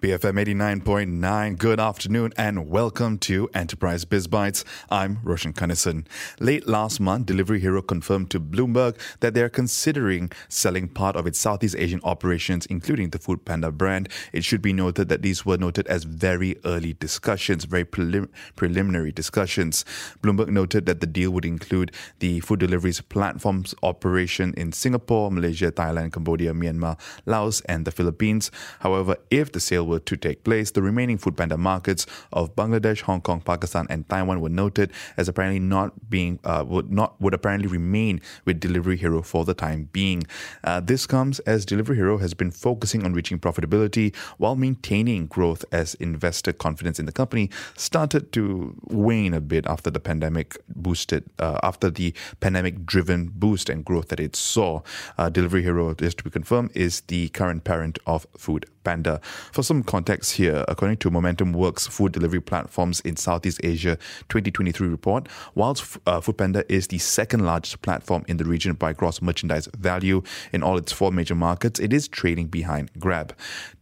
BFM 89.9. Good afternoon and welcome to Enterprise Biz Bytes. I'm Roshan Kanesan. Late last month, Delivery Hero confirmed to Bloomberg that they are considering selling part of its Southeast Asian operations, including the Food Panda brand. It should be noted that these were noted as very early discussions, very prelim- preliminary discussions. Bloomberg noted that the deal would include the food deliveries platforms operation in Singapore, Malaysia, Thailand, Cambodia, Myanmar, Laos, and the Philippines. However, if the sale were to take place, the remaining Foodpanda markets of Bangladesh, Hong Kong, Pakistan, and Taiwan were noted as apparently not being uh, would not would apparently remain with Delivery Hero for the time being. Uh, this comes as Delivery Hero has been focusing on reaching profitability while maintaining growth as investor confidence in the company started to wane a bit after the pandemic boosted uh, after the pandemic driven boost and growth that it saw. Uh, Delivery Hero, just to be confirmed, is the current parent of Food Panda. For some context here, according to Momentum Works food delivery platforms in Southeast Asia 2023 report, whilst uh, Foodpanda is the second largest platform in the region by gross merchandise value in all its four major markets, it is trading behind Grab.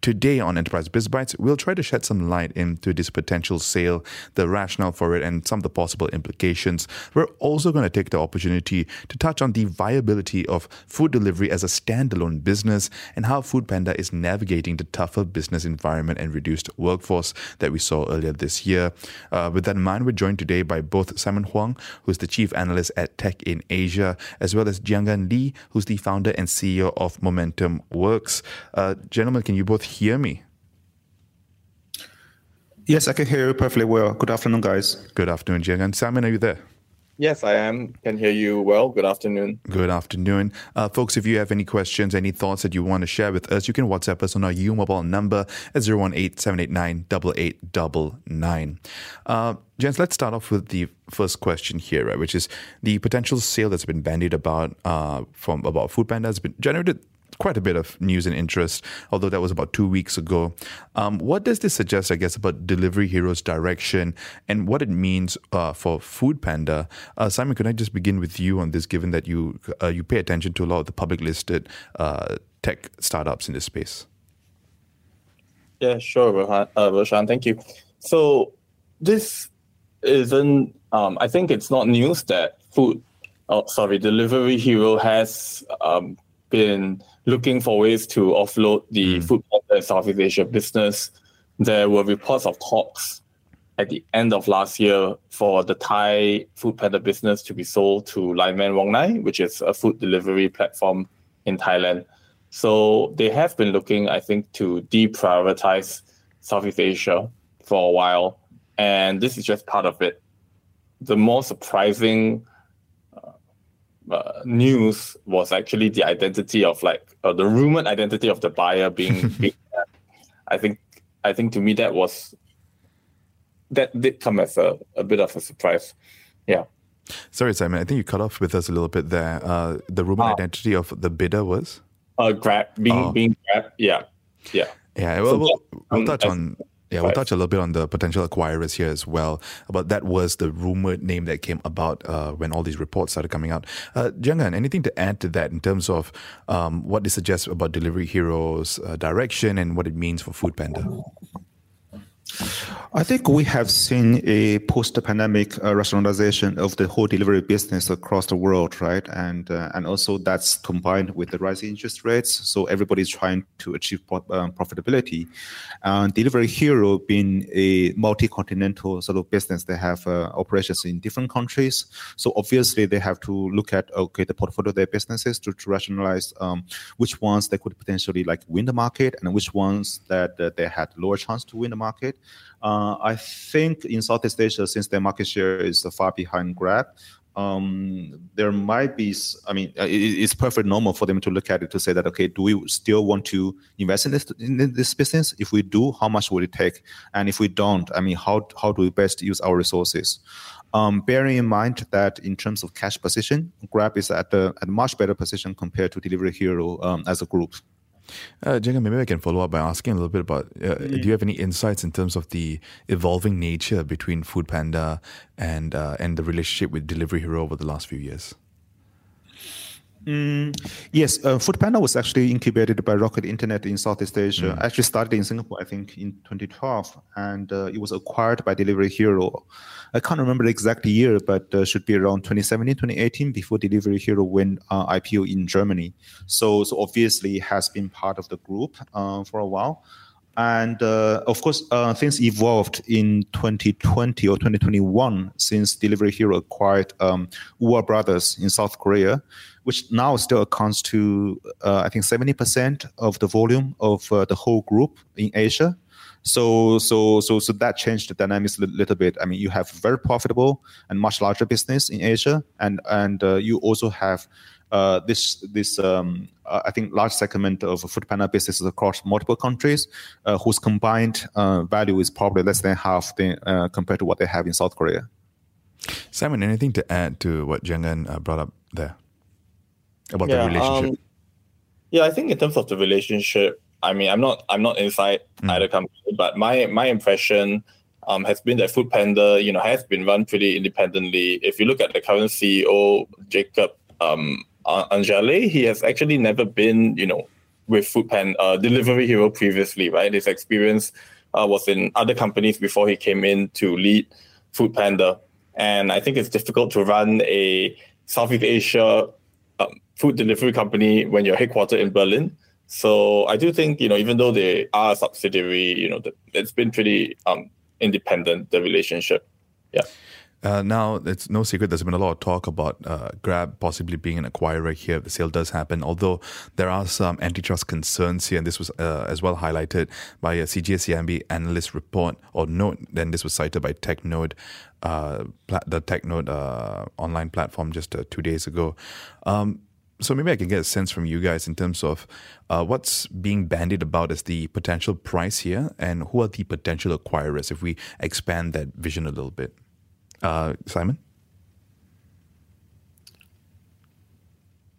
Today on Enterprise Biz Bytes, we'll try to shed some light into this potential sale, the rationale for it, and some of the possible implications. We're also going to take the opportunity to touch on the viability of food delivery as a standalone business and how Foodpanda is navigating the tougher business environment and reduced workforce that we saw earlier this year. Uh, with that in mind, we're joined today by both Simon Huang, who's the chief analyst at Tech in Asia, as well as Jianggan Li, who's the founder and CEO of Momentum Works. Uh, gentlemen, can you both hear me? Yes, I can hear you perfectly well. Good afternoon, guys. Good afternoon, Jianggan. Simon, are you there? Yes, I am. Can hear you well. Good afternoon. Good afternoon. Uh, folks, if you have any questions, any thoughts that you want to share with us, you can WhatsApp us on our U Mobile number at 018-789-8899. Uh, Jens, let's start off with the first question here, right, which is the potential sale that's been bandied about uh, from about Foodpanda has been generated quite a bit of news and interest, although that was about two weeks ago. Um, what does this suggest, I guess, about Delivery Hero's direction and what it means uh, for Food Panda? Uh, Simon, can I just begin with you on this, given that you uh, you pay attention to a lot of the public listed uh, tech startups in this space? Yeah, sure, Rohan. Uh, Roshan, thank you. So this isn't. Um, I think it's not news that food. Oh, sorry, Delivery Hero has um, been looking for ways to offload the mm. food and Southeast Asia business. There were reports of talks at the end of last year for the Thai food panda business to be sold to Lineman Wong Nai, which is a food delivery platform in Thailand. So they have been looking, I think, to deprioritize Southeast Asia for a while. And this is just part of it. The more surprising uh, news was actually the identity of like uh, the rumored identity of the buyer being. being I think I think to me that was that did come as a, a bit of a surprise. Yeah. Sorry, Simon. I think you cut off with us a little bit there. Uh, the rumored uh, identity of the bidder was. Uh, grab being oh. being grab. Yeah. Yeah. Yeah. Well, so we'll, we'll touch on yeah, we'll touch a little bit on the potential acquirers here as well. But that was the rumored name that came about uh, when all these reports started coming out. Uh, Jianggan, anything to add to that in terms of um, what this suggests about Delivery Hero's uh, direction and what it means for Foodpanda? I think we have seen a post-pandemic uh, rationalization of the whole delivery business across the world, right? And uh, and also that's combined with the rising interest rates. So everybody's trying to achieve pro- um, profitability. And Delivery Hero being a multi-continental sort of business, they have uh, operations in different countries. So obviously they have to look at okay the portfolio of their businesses to, to rationalize um, which ones they could potentially like win the market and which ones that uh, they had lower chance to win the market. Uh, I think in Southeast Asia, since their market share is far behind Grab, um, there might be, I mean, uh, it's perfect normal for them to look at it to say that, okay, do we still want to invest in this in this business? If we do, how much would it take? And if we don't, I mean, how how do we best use our resources? Um, bearing in mind that in terms of cash position, Grab is at a, at a much better position compared to Delivery Hero um, as a group. Uh, Jianggan, maybe I can follow up by asking a little bit about uh, mm. do you have any insights in terms of the evolving nature between Foodpanda and uh, and the relationship with Delivery Hero over the last few years? Mm, yes, uh, Foodpanda was actually incubated by Rocket Internet in Southeast Asia. Mm. Actually started in Singapore, I think, in 2012, and uh, it was acquired by Delivery Hero. I can't remember the exact year, but uh, should be around 2017, 2018, before Delivery Hero went uh, IPO in Germany. So, so obviously has been part of the group uh, for a while. And uh, of course, uh, things evolved in 2020 or 2021 since Delivery Hero acquired um, Woowa Brothers in South Korea, which now still accounts to, uh, I think, 70% of the volume of uh, the whole group in Asia. So, so, so, so that changed the dynamics a little bit. I mean, you have very profitable and much larger business in Asia, and and uh, you also have uh, this this um, uh, I think large segment of Foodpanda businesses across multiple countries, uh, whose combined uh, value is probably less than half the, uh, compared to what they have in South Korea. Simon, anything to add to what Jianggan uh, brought up there about yeah, the relationship? Um, yeah, I think in terms of the relationship, I mean, I'm not I'm not inside mm. either company, but my my impression. Um, has been that Foodpanda, you know, has been run pretty independently. If you look at the current CEO, Jacob um, Angele, he has actually never been, you know, with Foodpan uh, Delivery Hero previously, right? His experience uh, was in other companies before he came in to lead Foodpanda. And I think it's difficult to run a Southeast Asia food delivery company when you're headquartered in Berlin. So I do think, you know, even though they are a subsidiary, you know, it's been pretty um, independent, the relationship. Yeah. Uh, now, it's no secret there's been a lot of talk about uh, Grab possibly being an acquirer here if the sale does happen, although there are some antitrust concerns here, and this was uh, as well highlighted by a CGS analyst report or note, then this was cited by TechNode, uh, the TechNode uh, online platform just uh, two days ago. Um, so maybe I can get a sense from you guys in terms of uh, what's being bandied about as the potential price here, and who are the potential acquirers if we expand that vision a little bit. Uh, Simon?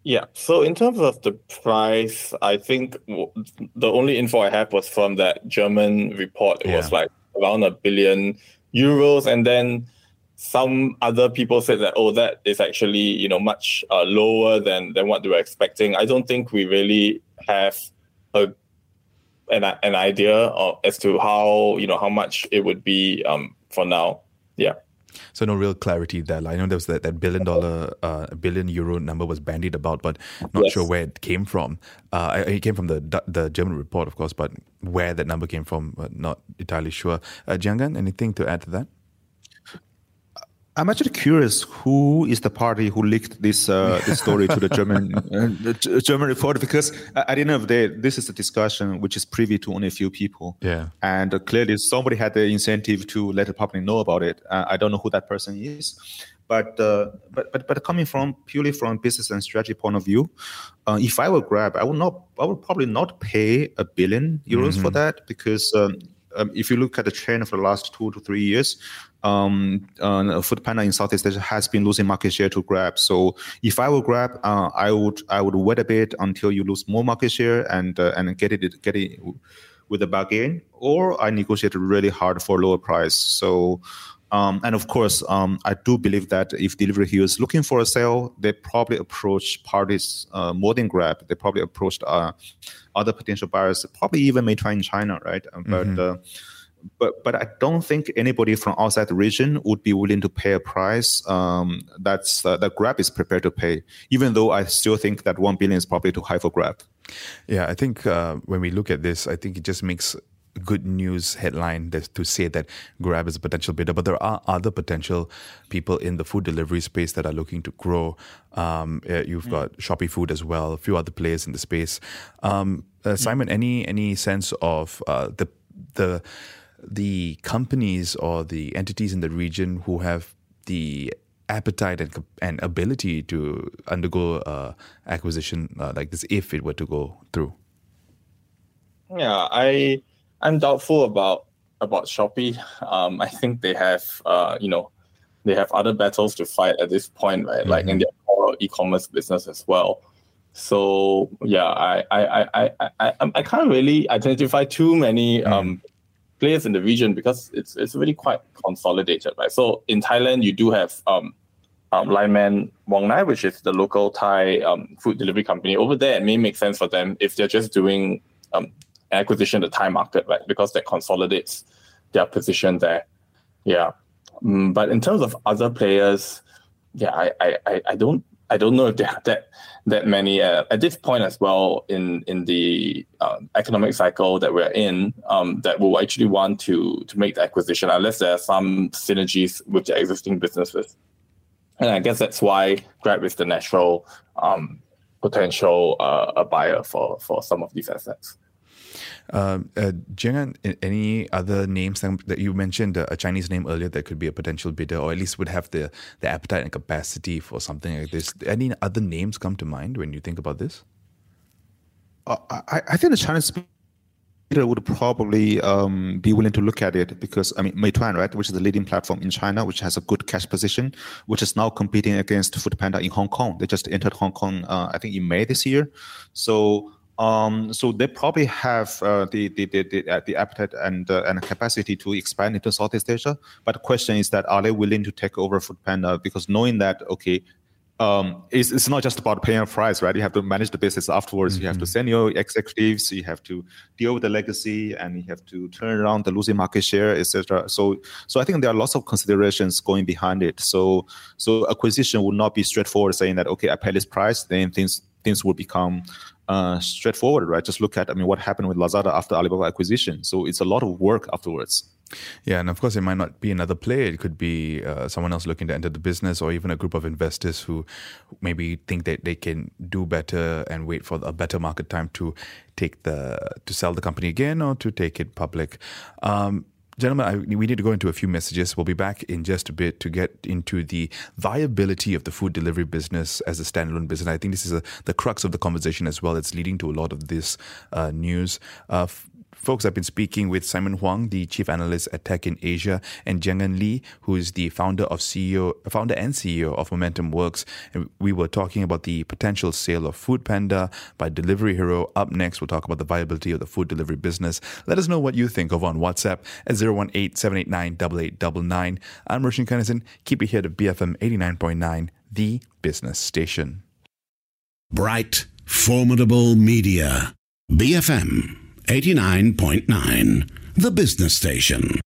Yeah. So in terms of the price, I think the only info I have was from that German report. It yeah. was like around a billion euros, and then some other people said that oh, that is actually you know much uh, lower than than what they were expecting. I don't think we really have a an, an idea of, as to how you know how much it would be um, for now. Yeah. So no real clarity there. I know there was that, that billion dollar, uh, billion euro number was bandied about, but not yes. sure where it came from. Uh, it came from the the German report, of course, but where that number came from, uh, not entirely sure. Uh, Jianggan, anything to add to that? I'm actually curious who is the party who leaked this uh, this story to the German uh, German reporter because at the end of the day, this is a discussion which is privy to only a few people. Yeah, and uh, clearly somebody had the incentive to let the public know about it. Uh, I don't know who that person is, but uh, but but but coming from purely from business and strategy point of view, uh, if I were Grab, I would not, I would probably not pay a billion euros mm-hmm. for that because. Um, um, if you look at the trend for the last two to three years, um, uh, Foodpanda in Southeast Asia has been losing market share to Grab. So if I were Grab, uh, I would I would wait a bit until you lose more market share and uh, and get it get it with a bargain, or I negotiate really hard for lower price. So. Um, and of course, um, I do believe that if Delivery Hero is looking for a sale, they probably approach parties uh, more than Grab. They probably approached uh, other potential buyers, probably even Meituan in China, right? Mm-hmm. But uh, but but I don't think anybody from outside the region would be willing to pay a price um, that's uh, that Grab is prepared to pay. Even though I still think that one billion is probably too high for Grab. Yeah, I think uh, when we look at this, I think it just makes good news headline to say that Grab is a potential bidder, but there are other potential people in the food delivery space that are looking to grow. Um, you've mm. got Shopee Food as well, a few other players in the space. Um, uh, mm. Simon, mm. any any sense of uh, the the the companies or the entities in the region who have the appetite and, and ability to undergo uh, acquisition uh, like this if it were to go through? Yeah, I I'm doubtful about about Shopee. Um, I think they have uh, you know they have other battles to fight at this point, right? Mm-hmm. Like in their core e-commerce business as well. So yeah, I I I I I, I can't really identify too many mm. um, players in the region because it's it's really quite consolidated, right? So in Thailand, you do have um, um, Lineman Wong Nai, which is the local Thai um, food delivery company. Over there, it may make sense for them if they're just doing um, acquisition the Thai market, right? Because that consolidates their position there. Yeah. Um, but in terms of other players, yeah, I, I, I don't I don't know if there are that that many uh, at this point as well in in the uh, economic cycle that we're in um, that will actually want to to make the acquisition unless there are some synergies with the existing businesses. And I guess that's why Grab is the natural um, potential uh, a buyer for for some of these assets. Um, uh, any other names that you mentioned, a Chinese name earlier that could be a potential bidder, or at least would have the, the appetite and capacity for something like this? Any other names come to mind when you think about this? Uh, I, I think the Chinese bidder would probably um, be willing to look at it because I mean Meituan, right, which is the leading platform in China, which has a good cash position, which is now competing against Foodpanda in Hong Kong. They just entered Hong Kong, uh, I think, in May this year. So um, so they probably have uh, the, the, the, the, uh, the appetite and, uh, and capacity to expand into Southeast Asia. But the question is that are they willing to take over Foodpanda? Because knowing that, okay, um, it's, it's not just about paying a price, right? You have to manage the business afterwards. Mm-hmm. You have to mm-hmm. send your executives. You have to deal with the legacy, and you have to turn around the losing market share, etc. So, so I think there are lots of considerations going behind it. So, so acquisition would not be straightforward, saying that okay, I pay this price, then things things will become uh, straightforward, right? Just look at, I mean, what happened with Lazada after Alibaba acquisition. So it's a lot of work afterwards. Yeah, and of course, it might not be another player. It could be uh, someone else looking to enter the business, or even a group of investors who maybe think that they can do better and wait for a better market time to take the to sell the company again or to take it public. Um, Gentlemen, I, we need to go into a few messages. We'll be back in just a bit to get into the viability of the food delivery business as a standalone business. I think this is a, the crux of the conversation as well. It's leading to a lot of this uh, news. Uh, folks, I've been speaking with Simon Huang, the chief analyst at Tech in Asia, and Jianggan Li, who is the founder of CEO, founder and CEO of Momentum Works. And we were talking about the potential sale of Food Panda by Delivery Hero. Up next, we'll talk about the viability of the food delivery business. Let us know what you think of on WhatsApp at 018-789-8899. I'm Roshan Kanesan. Keep it here to BFM 89.9, the business station. Bright, formidable media. BFM 89.9, the business station.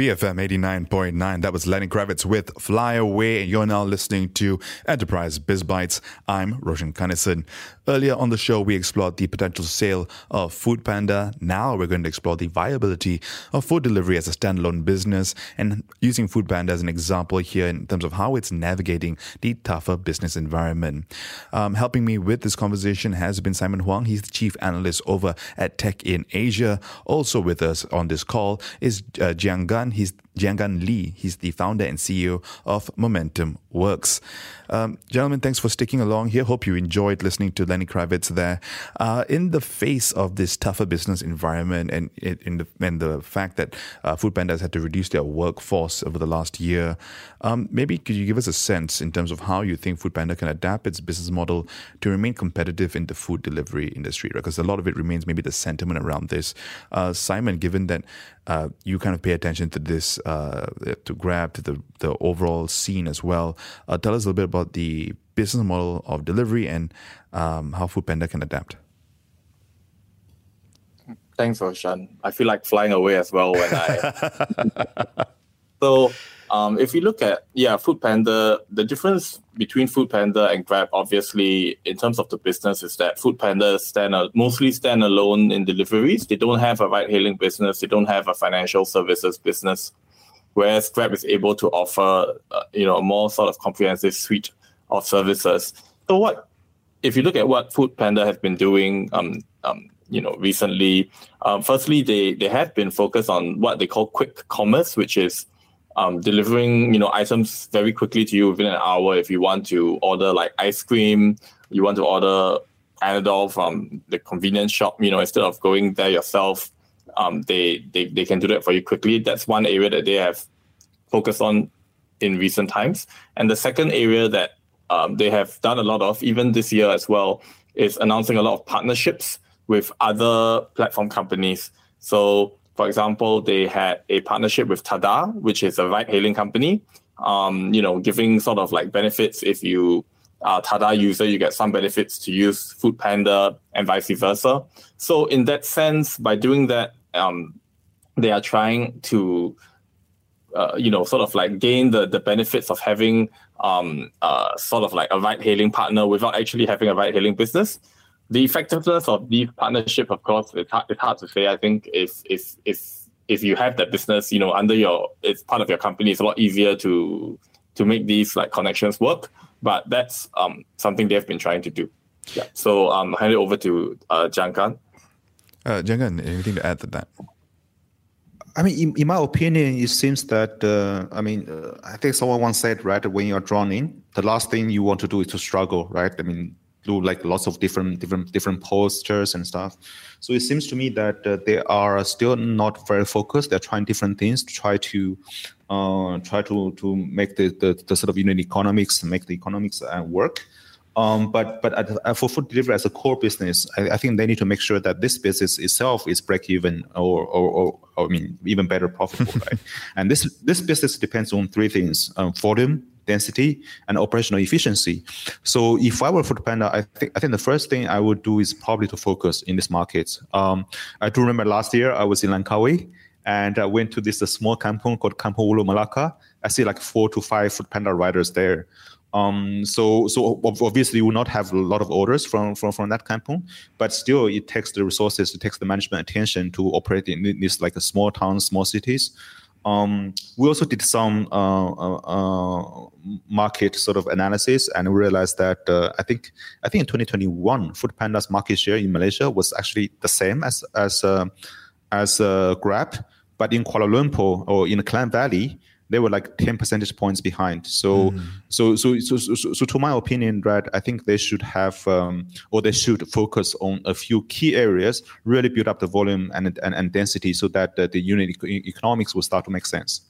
BFM 89.9. That was Lenny Kravitz with Fly Away. And you're now listening to Enterprise Biz Bytes. I'm Roshan Kanesan. Earlier on the show, we explored the potential sale of Food Panda. Now we're going to explore the viability of food delivery as a standalone business and using Food Panda as an example here in terms of how it's navigating the tougher business environment. Um, helping me with this conversation has been Simon Huang. He's the chief analyst over at Tech in Asia. Also with us on this call is uh, Jianggan. He's Jianggan Li. He's the founder and CEO of Momentum Works. Um, gentlemen, thanks for sticking along here. Hope you enjoyed listening to Lenny Kravitz there. Uh, in the face of this tougher business environment and in the, and the fact that uh, Foodpanda has had to reduce their workforce over the last year, um, maybe could you give us a sense in terms of how you think food Foodpanda can adapt its business model to remain competitive in the food delivery industry? Because a lot of it remains maybe the sentiment around this. Uh, Simon, given that uh, you kind of pay attention to this, uh, to grab to the, the overall scene as well. Uh, tell us a little bit about the business model of delivery and um, how Foodpanda can adapt. Thanks, Roshan. I feel like flying away as well when I. so um, if you look at yeah, Food Panda, the difference between Food Panda and Grab, obviously, in terms of the business, is that Food Panda stand mostly stand alone in deliveries. They don't have a ride-hailing business. They don't have a financial services business. Whereas Grab is able to offer, uh, you know, a more sort of comprehensive suite of services. So what, if you look at what Food Panda has been doing, um, um, you know, recently, um, firstly, they they have been focused on what they call quick commerce, which is um, delivering you know items very quickly to you within an hour. If you want to order like ice cream, you want to order Panadol from the convenience shop, you know, instead of going there yourself, um, they, they they can do that for you quickly. That's one area that they have focused on in recent times. And the second area that um, they have done a lot of, even this year as well, is announcing a lot of partnerships with other platform companies. So for example, they had a partnership with Tada, which is a ride hailing company. um, you know, giving sort of like benefits if you are Tada user, you get some benefits to use Food Panda and vice versa. So in that sense, by doing that, um, they are trying to uh, you know, sort of like gain the, the benefits of having um, uh, sort of like a ride hailing partner without actually having a ride hailing business. The effectiveness of these partnership, of course, it's hard, it's hard to say. I think if if if if you have that business, you know, under your it's part of your company, it's a lot easier to to make these like connections work. But that's um, something they've been trying to do. Yeah. So um, hand it over to uh, Jianggan. Uh, Jianggan, anything to add to that? I mean, in, in, my opinion, it seems that uh, I mean, uh, I think someone once said, right, when you're drowning, the last thing you want to do is to struggle, right? I mean, do like lots of different different different postures and stuff. So it seems to me that uh, they are still not very focused. They're trying different things to try to uh, try to to make the, the, the sort of unit economics make the economics uh, work. Um, but but at, for food delivery as a core business, I, I, think they need to make sure that this business itself is break even or, or, or, or I mean even better profitable, right? And this this business depends on three things: um, volume, density, and operational efficiency. So if I were Food Panda, I think I think the first thing I would do is probably to focus in this market. Um, I do remember last year I was in Langkawi and I went to this small kampung called Kampung Ulu Melaka. I see like four to five Food Panda riders there. Um, so, so obviously, we will not have a lot of orders from, from, from that kampung, but still, it takes the resources, it takes the management attention to operate in these like small towns, small cities. Um, we also did some uh, uh, uh, market sort of analysis, and realized that uh, I think I think in 2021, Food Panda's market share in Malaysia was actually the same as as uh, as uh, Grab, but in Kuala Lumpur or in the Klang Valley, they were like 10 percentage points behind. So, mm. so, so, so, so, so, to my opinion, right, I think they should have, um, or they should focus on a few key areas, really build up the volume and, and, and density so that uh, the unit economics will start to make sense.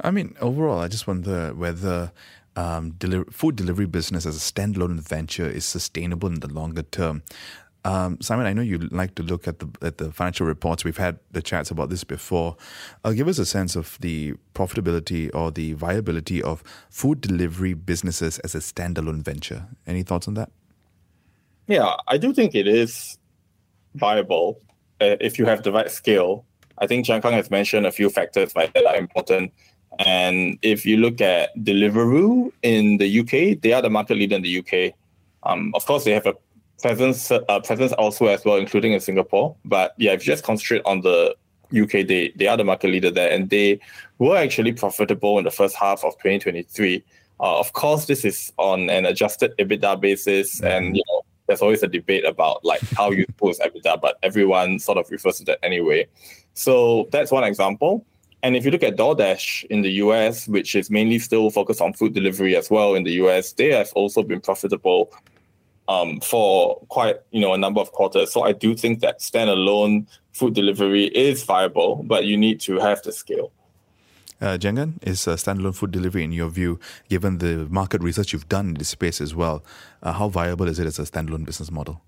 I mean, overall, I just wonder whether um, deli- food delivery business as a standalone venture is sustainable in the longer term. Um, Simon, I know you like to look at the at the financial reports. We've had the chats about this before. Uh, give us a sense of the profitability or the viability of food delivery businesses as a standalone venture. Any thoughts on that? Yeah, I do think it is viable uh, if you have the right scale. I think Jianggan has mentioned a few factors right, that are important. And if you look at Deliveroo in the UK, they are the market leader in the UK. Um, of course, they have a presence uh, presence elsewhere as well, including in Singapore. But yeah, if you just concentrate on the UK, they they are the market leader there, and they were actually profitable in the first half of 2023. Uh, of course, this is on an adjusted EBITDA basis, and you know there's always a debate about like how you is EBITDA, but everyone sort of refers to that anyway. So that's one example. And if you look at DoorDash in the US, which is mainly still focused on food delivery as well in the US, they have also been profitable um, for quite you know a number of quarters. So I do think that standalone food delivery is viable, but you need to have the scale. Uh, is uh, standalone food delivery, in your view, given the market research you've done in this space as well, uh, how viable is it as a standalone business model?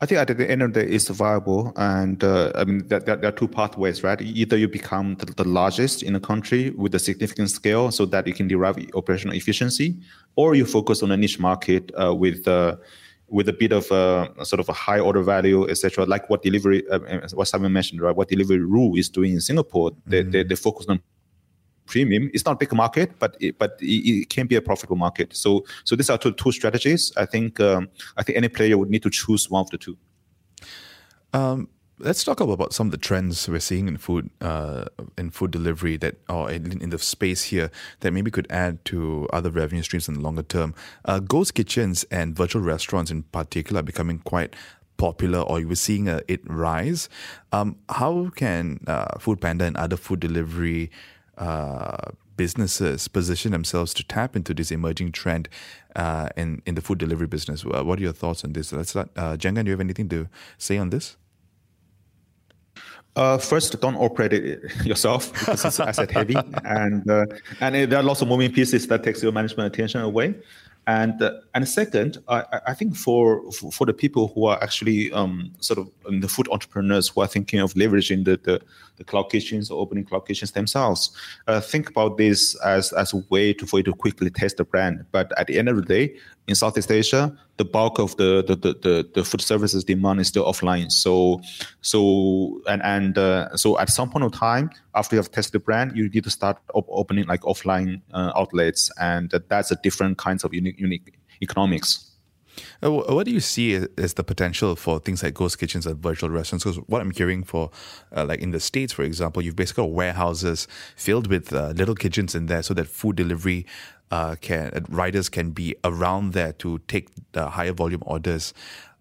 I think at the end of the day, it's viable, and uh, I mean there, there, are two pathways, right? Either you become the, the, largest in the country with a significant scale, so that you can derive operational efficiency, or you focus on a niche market uh, with uh, with a bit of a, a, sort of a high order value, etc. Like what delivery, uh, what Simon mentioned, right? What Deliveroo is doing in Singapore, they, mm-hmm. they, they focus on premium. It's not a big market, but it, but it, it, can be a profitable market. So so these are two, two strategies. I think um, I think any player would need to choose one of the two. Um, let's talk about some of the trends we're seeing in food uh, in food delivery that or in, in, the space here that maybe could add to other revenue streams in the longer term. Uh, ghost kitchens and virtual restaurants in particular are becoming quite popular or you were seeing a, it rise. Um, how can uh, Food Panda and other food delivery uh, businesses position themselves to tap into this emerging trend uh, in in the food delivery business. What are your thoughts on this? Let's start. Uh, Jianggan, do you have anything to say on this? Uh, first, don't operate it yourself because it's asset heavy, and uh, and there are lots of moving pieces that takes your management attention away. And uh, and second, I, I think for for the people who are actually um, sort of um, the food entrepreneurs who are thinking of leveraging the, the, the cloud kitchens or opening cloud kitchens themselves, uh, think about this as as a way to for you to quickly test the brand. But at the end of the day, in Southeast Asia, the bulk of the the, the, the, food services demand is still offline. So so and and uh, so at some point of time, after you have tested the brand, you need to start op- opening like offline uh, outlets, and that's a different kinds of unique unique economics. Uh, what do you see as the potential for things like ghost kitchens and virtual restaurants? Because what I'm hearing for, uh, like in the States, for example, you've basically got warehouses filled with uh, little kitchens in there so that food delivery uh, can riders can be around there to take the higher volume orders.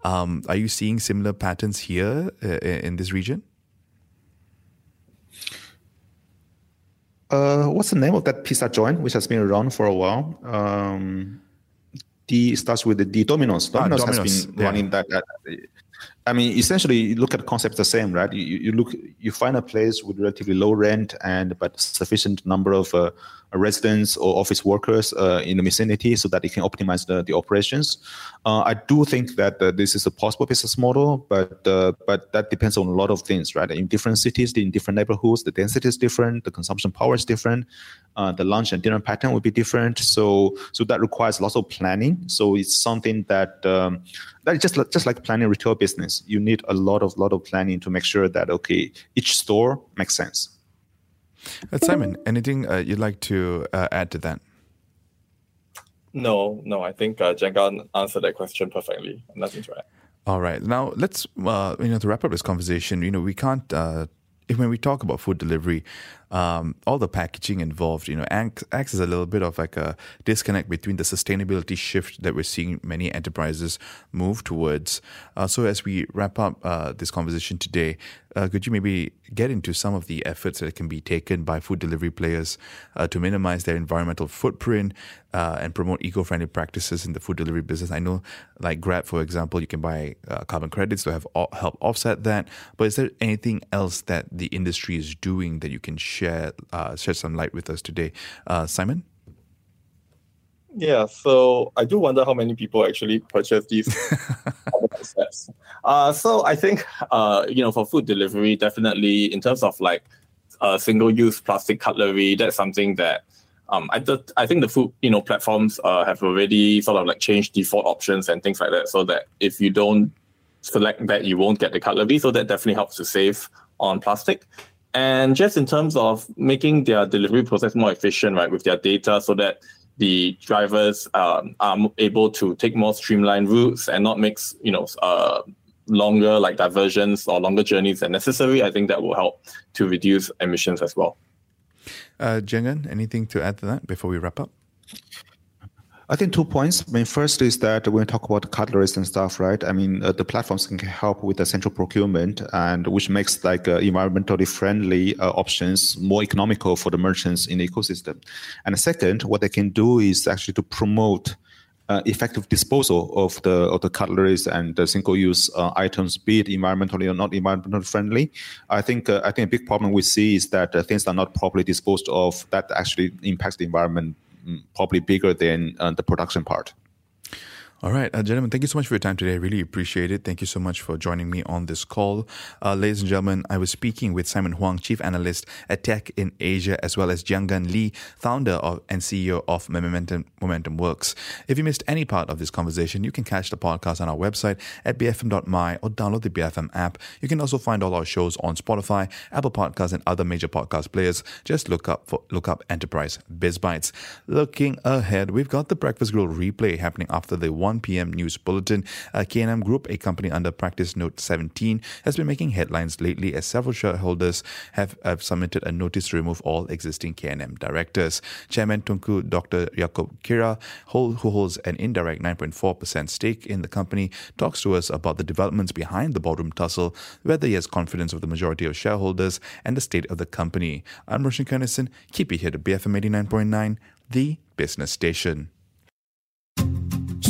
Um, are you seeing similar patterns here uh, in this region? Uh, what's the name of that pizza joint which has been around for a while? Um, D starts with the D. Domino's. Domino's, ah, Domino's has been yeah. running that, that. I mean, essentially, you look at the concept the same, right? You, you look, you find a place with relatively low rent and but sufficient number of uh, residents or office workers uh, in the vicinity so that you can optimize the, the operations. Uh, I do think that uh, this is a possible business model, but uh, but that depends on a lot of things, right? In different cities, in different neighborhoods, the density is different, the consumption power is different, uh, the lunch and dinner pattern will be different. So so that requires lots of planning. So it's something that um, that is just just like planning retail business. You need a lot of lot of planning to make sure that okay, each store makes sense. Uh, Simon, anything uh, you'd like to uh, add to that? No, no. I think uh, Jianggan answered that question perfectly. Nothing to add. All right. Now let's, uh, you know, to wrap up this conversation. You know, we can't. Uh, when we talk about food delivery, um, all the packaging involved, you know, acts, acts as a little bit of like a disconnect between the sustainability shift that we're seeing many enterprises move towards. Uh, so as we wrap up uh, this conversation today, uh, could you maybe get into some of the efforts that can be taken by food delivery players uh, to minimize their environmental footprint uh, and promote eco-friendly practices in the food delivery business? I know, like Grab, for example, you can buy uh, carbon credits to have help offset that. But is there anything else that the industry is doing that you can share uh, shed some light with us today, uh, Simon? Yeah, so I do wonder how many people actually purchase these sets. Uh, so I think, uh, you know, for food delivery, definitely in terms of like uh, single-use plastic cutlery, that's something that um, I, I think the food you know platforms uh, have already sort of like changed default options and things like that, so that if you don't select that, you won't get the cutlery. So that definitely helps to save on plastic. And just in terms of making their delivery process more efficient, right, with their data, so that the drivers um, are able to take more streamlined routes and not make you know, uh, longer like diversions or longer journeys than necessary. I think that will help to reduce emissions as well. Uh, anything to add to that before we wrap up? I think two points. I mean, first is that when we talk about cutleries and stuff, right? I mean, uh, the platforms can help with the central procurement, and which makes like uh, environmentally friendly uh, options more economical for the merchants in the ecosystem. And second, what they can do is actually to promote uh, effective disposal of the of the cutleries and the single-use uh, items, be it environmentally or not environmentally friendly. I think uh, I think a big problem we see is that uh, things are not properly disposed of. That actually impacts the environment probably bigger than uh, the production part. All right, uh, gentlemen, thank you so much for your time today. I really appreciate it. Thank you so much for joining me on this call. Uh, ladies and gentlemen, I was speaking with Simon Huang, Chief Analyst at Tech in Asia, as well as Jianggan Li, founder of, and CEO of Momentum, Momentum Works. If you missed any part of this conversation, you can catch the podcast on our website at bfm.my or download the BFM app. You can also find all our shows on Spotify, Apple Podcasts, and other major podcast players. Just look up for look up Enterprise Biz Bytes. Looking ahead, we've got the Breakfast Grill replay happening after the one 1 p.m. news bulletin. Uh, K&M Group, a company under Practice Note 17, has been making headlines lately as several shareholders have, have submitted a notice to remove all existing K&M directors. Chairman Tunku Dr. Yaacob Khyra, who holds an indirect 9.4% stake in the company, talks to us about the developments behind the boardroom tussle, whether he has confidence of the majority of shareholders, and the state of the company. I'm Roshan Kanesan. Keep it here to BFM 89.9, the business station.